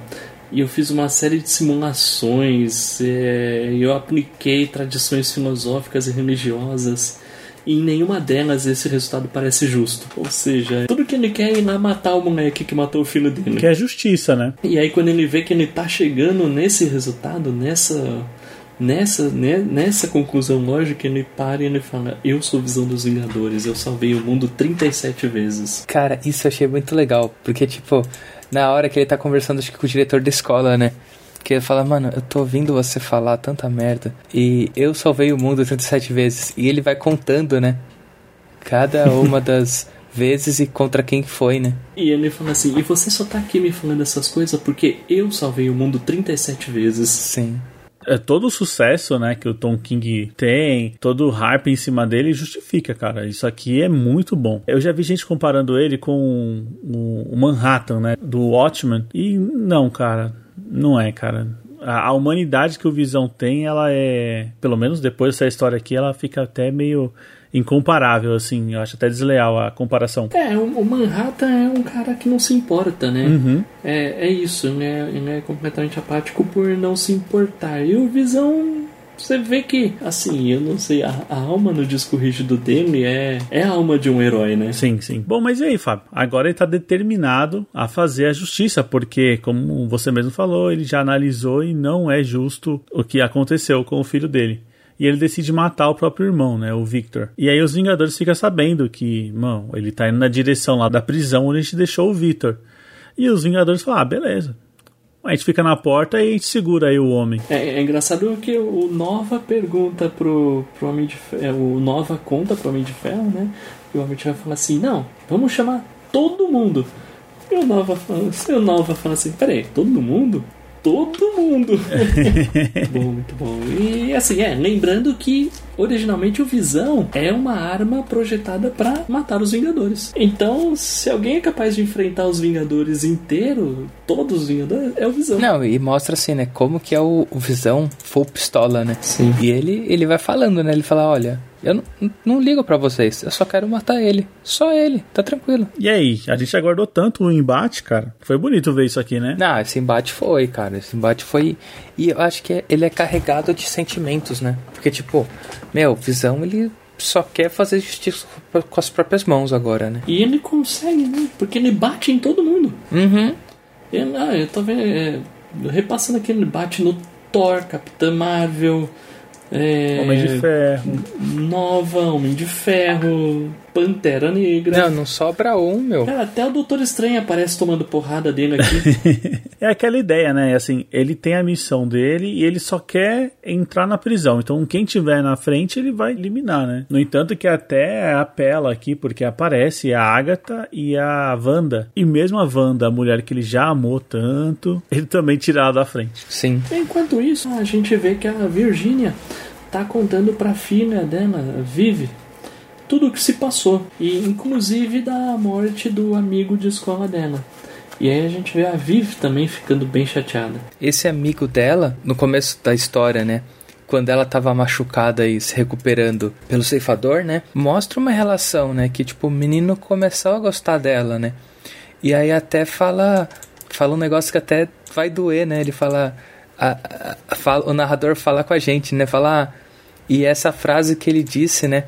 E eu fiz uma série de simulações, é, eu apliquei tradições filosóficas e religiosas. E em nenhuma delas esse resultado parece justo. Ou seja, tudo que ele quer é ir lá matar o moleque que matou o filho dele. Que é justiça, né? E aí quando ele vê que ele tá chegando nesse resultado, nessa nessa né, nessa conclusão lógica, ele para e ele fala: "Eu sou visão dos Vingadores, eu salvei o mundo 37 vezes". Cara, isso eu achei muito legal, porque, tipo, na hora que ele tá conversando acho que com o diretor da escola, né? Que ele fala, mano, eu tô ouvindo você falar tanta merda. E eu salvei o mundo 37 vezes. E ele vai contando, né? Cada uma das vezes e contra quem foi, né? E ele fala assim: "E você só tá aqui me falando essas coisas porque eu salvei o mundo 37 vezes". Sim. É, todo o sucesso né, que o Tom King tem, todo o hype em cima dele justifica, cara. Isso aqui é muito bom. Eu já vi gente comparando ele com o, Manhattan, né, do Watchmen. E não, cara, não é, cara. A humanidade que o Visão tem, ela é, pelo menos depois dessa história aqui, ela fica até meio incomparável, assim. Eu acho até desleal a comparação. É, o Manhattan é um cara que não se importa, né? Uhum. É, é isso, ele é, ele é completamente apático por não se importar. E o Visão, você vê que, assim, eu não sei, a, a alma no disco rígido dele é, é a alma de um herói, né? Sim, sim. Bom, mas e aí, Fábio? Agora ele tá determinado a fazer a justiça, porque, como você mesmo falou, ele já analisou e não é justo o que aconteceu com o filho dele. E ele decide matar o próprio irmão, né, o Victor. E aí os Vingadores ficam sabendo que, mano, ele tá indo na direção lá da prisão onde a gente deixou o Victor. E os Vingadores falam, ah, beleza. A gente fica na porta e a gente segura aí o homem. É, é engraçado que o Nova pergunta pro, pro Homem de Ferro, o Nova conta pro Homem de Ferro, né? E o Homem de Ferro fala assim, não, vamos chamar todo mundo. E o Nova fala, o Nova fala assim, peraí, todo mundo? Todo mundo! muito bom, muito bom. E assim, é, lembrando que originalmente o Visão é uma arma projetada pra matar os Vingadores. Então, se alguém é capaz de enfrentar os Vingadores inteiro, todos os Vingadores, é o Visão. Não, e mostra assim, né? Como que é o, o Visão full pistola, né? Sim. E ele, ele vai falando, né? Ele fala, olha, eu não, não ligo pra vocês, eu só quero matar ele. Só ele, tá tranquilo. E aí, a gente aguardou tanto o embate, cara. Foi bonito ver isso aqui, né? Não, esse embate foi, cara. Esse embate foi. E eu acho que ele é carregado de sentimentos, né? Porque, tipo, meu, Visão, ele só quer fazer justiça com as próprias mãos agora, né? E ele consegue, né? Porque ele bate em todo mundo. Uhum. Ele, ah, eu tô vendo. É, repassando aqui, ele bate no Thor, Capitã Marvel. É, Homem de Ferro. Nova, Homem de Ferro, Pantera Negra. Não, não sobra um, meu. Cara, até o Doutor Estranho aparece tomando porrada dele aqui. É aquela ideia, né? Assim, ele tem a missão dele e ele só quer entrar na prisão. Então, quem tiver na frente, ele vai eliminar, né? No entanto, que até apela aqui, porque aparece a Agatha e a Wanda. E mesmo a Wanda, a mulher que ele já amou tanto, ele também tirá da frente. Sim. Enquanto isso, a gente vê que a Virgínia tá contando pra filha dela, a Vivi, tudo o que se passou. E inclusive da morte do amigo de escola dela. E aí a gente vê a Viv também ficando bem chateada. Esse amigo dela, no começo da história, né? Quando ela tava machucada e se recuperando pelo ceifador, né? Mostra uma relação, né? Que tipo, o menino começou a gostar dela, né? E aí até fala. Fala um negócio que até vai doer, né? Ele fala. A- a- fala- o narrador fala com a gente, né? Fala. "Ah, e essa frase que ele disse, né?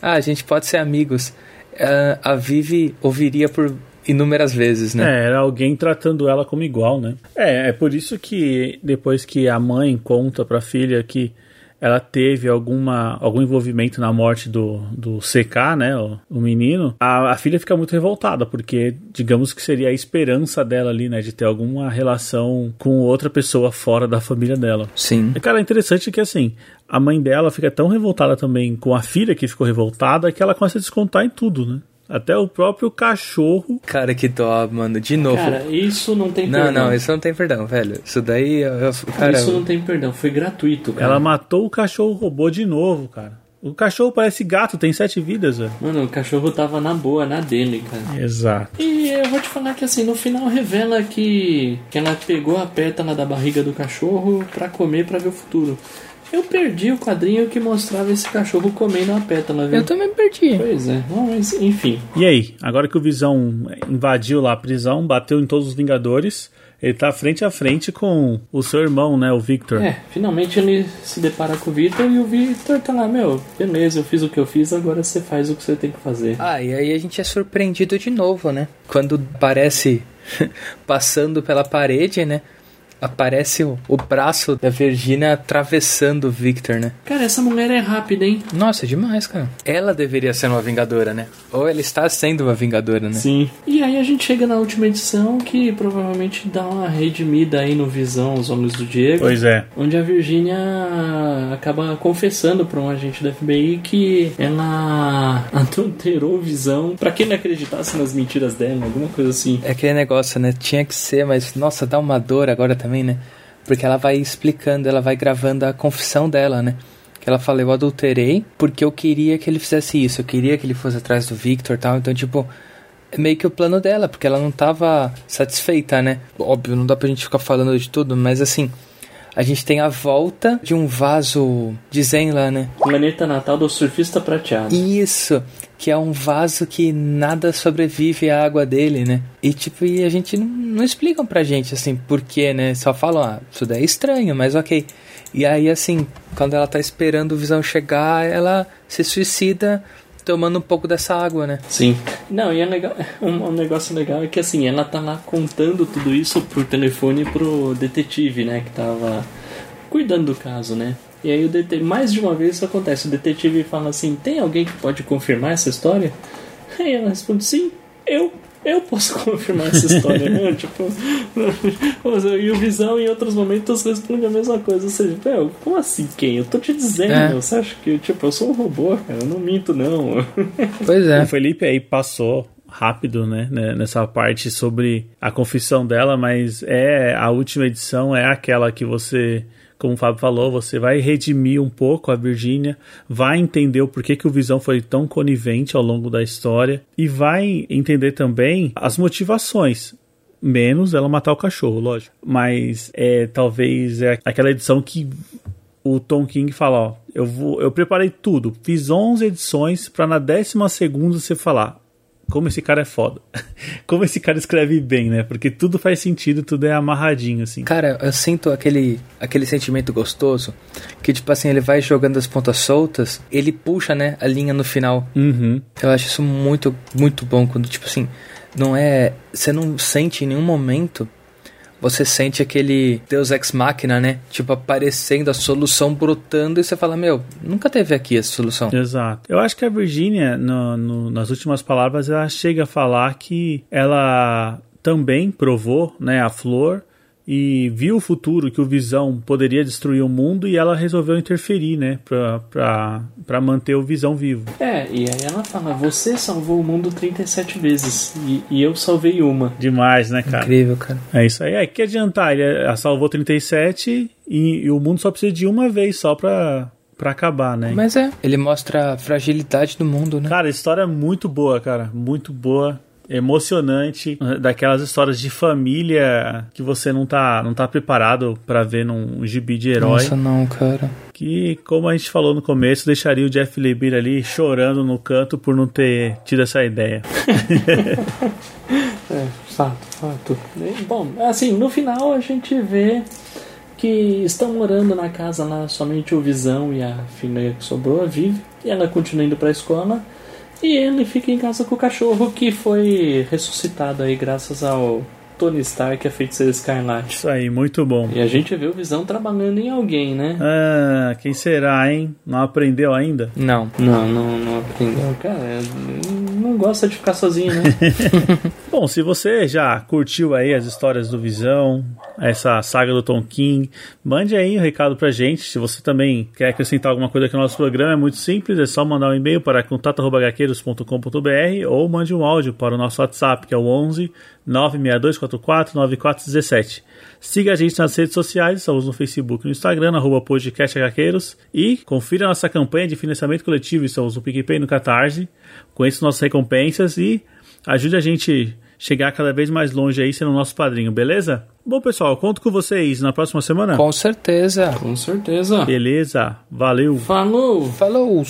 Ah, a gente pode ser amigos. Ah, a Vivi ouviria por inúmeras vezes, né? É, era alguém tratando ela como igual, né? É, é por isso que depois que a mãe conta pra filha que ela teve alguma, algum envolvimento na morte do, do CK, né, o, o menino, a, a filha fica muito revoltada, porque digamos que seria a esperança dela ali, né, de ter alguma relação com outra pessoa fora da família dela. Sim. E, cara, é interessante que, assim, a mãe dela fica tão revoltada também com a filha que ficou revoltada que ela começa a descontar em tudo, né? Até o próprio cachorro. Cara, que dó, mano. De novo. Cara, isso não tem não, perdão. não, isso não tem perdão, velho. Isso daí, eu- cara, Isso não tem perdão, foi gratuito, cara. Ela matou o cachorro robô de novo, cara. O cachorro parece gato, tem sete vidas, velho. Mano, o cachorro tava na boa, na dele, cara. Exato. E eu vou te falar que assim, no final revela que, que ela pegou a pétala da barriga do cachorro pra comer pra ver o futuro. Eu perdi o quadrinho que mostrava esse cachorro comendo a pétala, viu? eu também perdi. Pois é, mas enfim. E aí, agora que o Visão invadiu lá a prisão, bateu em todos os Vingadores, ele tá frente a frente com o seu irmão, né, o Victor. É, finalmente ele se depara com o Victor e o Victor tá lá, meu, beleza, eu fiz o que eu fiz, agora você faz o que você tem que fazer. Ah, e aí a gente é surpreendido de novo, né? Quando aparece passando pela parede, né? Aparece o, o braço da Virginia atravessando o Victor, né? Cara, essa mulher é rápida, hein? Nossa, é demais, cara. Ela deveria ser uma vingadora, né? Ou ela está sendo uma vingadora, né? Sim. E aí a gente chega na última edição que provavelmente dá uma redimida aí no Visão, os Homens do Diego. Pois é. Onde a Virginia acaba confessando para um agente da FBI que ela adulterou o Visão pra que ele acreditasse nas mentiras dela, alguma coisa assim. É aquele negócio, né? Tinha que ser, mas nossa, dá uma dor agora também, né? Porque ela vai explicando, ela vai gravando a confissão dela, né? Que ela fala, eu adulterei porque eu queria que ele fizesse isso, eu queria que ele fosse atrás do Victor tal. Então, tipo, é meio que o plano dela, porque ela não tava satisfeita, né? Óbvio, não dá pra gente ficar falando de tudo, mas assim, a gente tem a volta de um vaso de Zen lá, né? Planeta Natal do Surfista Prateado. Isso, que é um vaso que nada sobrevive à água dele, né? E tipo, e a gente não, não explicam pra gente assim por quê, né? Só falam, ah, isso daí é estranho, mas ok. E aí, assim, quando ela tá esperando o visão chegar, ela se suicida tomando um pouco dessa água, né? Sim. Não, e é legal, um, um negócio legal é que assim, ela tá lá contando tudo isso por telefone pro detetive, né, que tava cuidando do caso, né? E aí o detetive, mais de uma vez isso acontece, o detetive fala assim, tem alguém que pode confirmar essa história? Aí ela responde, sim, eu. Eu posso confirmar essa história, né? Tipo, e o Visão em outros momentos responde a mesma coisa. Ou seja, meu, como assim quem? Eu tô te dizendo, É. meu, você acha que, tipo, eu sou um robô, cara? Eu não minto, não. Pois é. O Felipe aí passou rápido, né, né, nessa parte sobre a confissão dela, mas é a última edição é aquela que você, como o Fábio falou, você vai redimir um pouco a Virgínia, vai entender o porquê que o Visão foi tão conivente ao longo da história e vai entender também as motivações. Menos ela matar o cachorro, lógico. Mas é talvez é aquela edição que o Tom King fala, ó, eu vou, eu preparei tudo, fiz 11 edições para na décima segunda você falar como esse cara é foda. como esse cara escreve bem, né? Porque tudo faz sentido, tudo é amarradinho assim. Cara, eu sinto aquele, aquele sentimento gostoso que, tipo assim, ele vai jogando as pontas soltas, ele puxa, né, a linha no final. Uhum. Eu acho isso muito, muito bom quando, tipo assim, não é. Você não sente em nenhum momento. Você sente aquele Deus Ex Machina, né? Tipo, aparecendo, a solução brotando, e você fala, meu, nunca teve aqui essa solução. Exato. Eu acho que a Virginia, no- no- nas últimas palavras, ela chega a falar que ela também provou, né, a flor e viu o futuro que o Visão poderia destruir o mundo e ela resolveu interferir, né, pra, pra, pra manter o Visão vivo. É, e aí ela fala, você salvou o mundo 37 vezes e, e eu salvei uma. Demais, né, cara? Incrível, cara. É isso aí. É, que adiantar? Ele ela salvou 37 e, e o mundo só precisa de uma vez só pra, pra acabar, né? Mas é, ele mostra a fragilidade do mundo, né? Cara, a história é muito boa, cara. Muito boa. Emocionante, daquelas histórias de família que você não tá, não tá preparado pra ver num gibi de herói. Nossa, não, cara. Que, como a gente falou no começo, deixaria o Jeff Lemire ali chorando no canto por não ter tido essa ideia. É, fato, fato. Bom, assim, no final a gente vê que estão morando na casa lá somente o Visão e a filha que sobrou, a Vive, e ela continua indo pra escola. E ele fica em casa com o cachorro que foi ressuscitado aí graças ao Tony Stark, a feiticeira escarlate. Isso aí, muito bom. E a gente vê o Visão trabalhando em alguém, né? Ah, quem será, hein? Não aprendeu ainda? Não. Não, não, não aprendeu. Cara, não gosta de ficar sozinho, né? Bom, se você já curtiu aí as histórias do Visão, essa saga do Tom King, mande aí um recado pra gente. Se você também quer acrescentar alguma coisa aqui no nosso programa, é muito simples, é só mandar um e-mail para contato.hqueiros.com.br ou mande um áudio para o nosso WhatsApp, que é o 11 96244 9417. Siga a gente nas redes sociais, estamos no Facebook e no Instagram, arroba podcast HQueiros, e confira nossa campanha de financiamento coletivo, estamos no PicPay e no Catarse, conheça nossas recompensas e ajude a gente chegar cada vez mais longe aí sendo nosso padrinho, beleza? Bom, pessoal, eu conto com vocês na próxima semana. Com certeza. Com certeza. Beleza, valeu. Falou! Falou.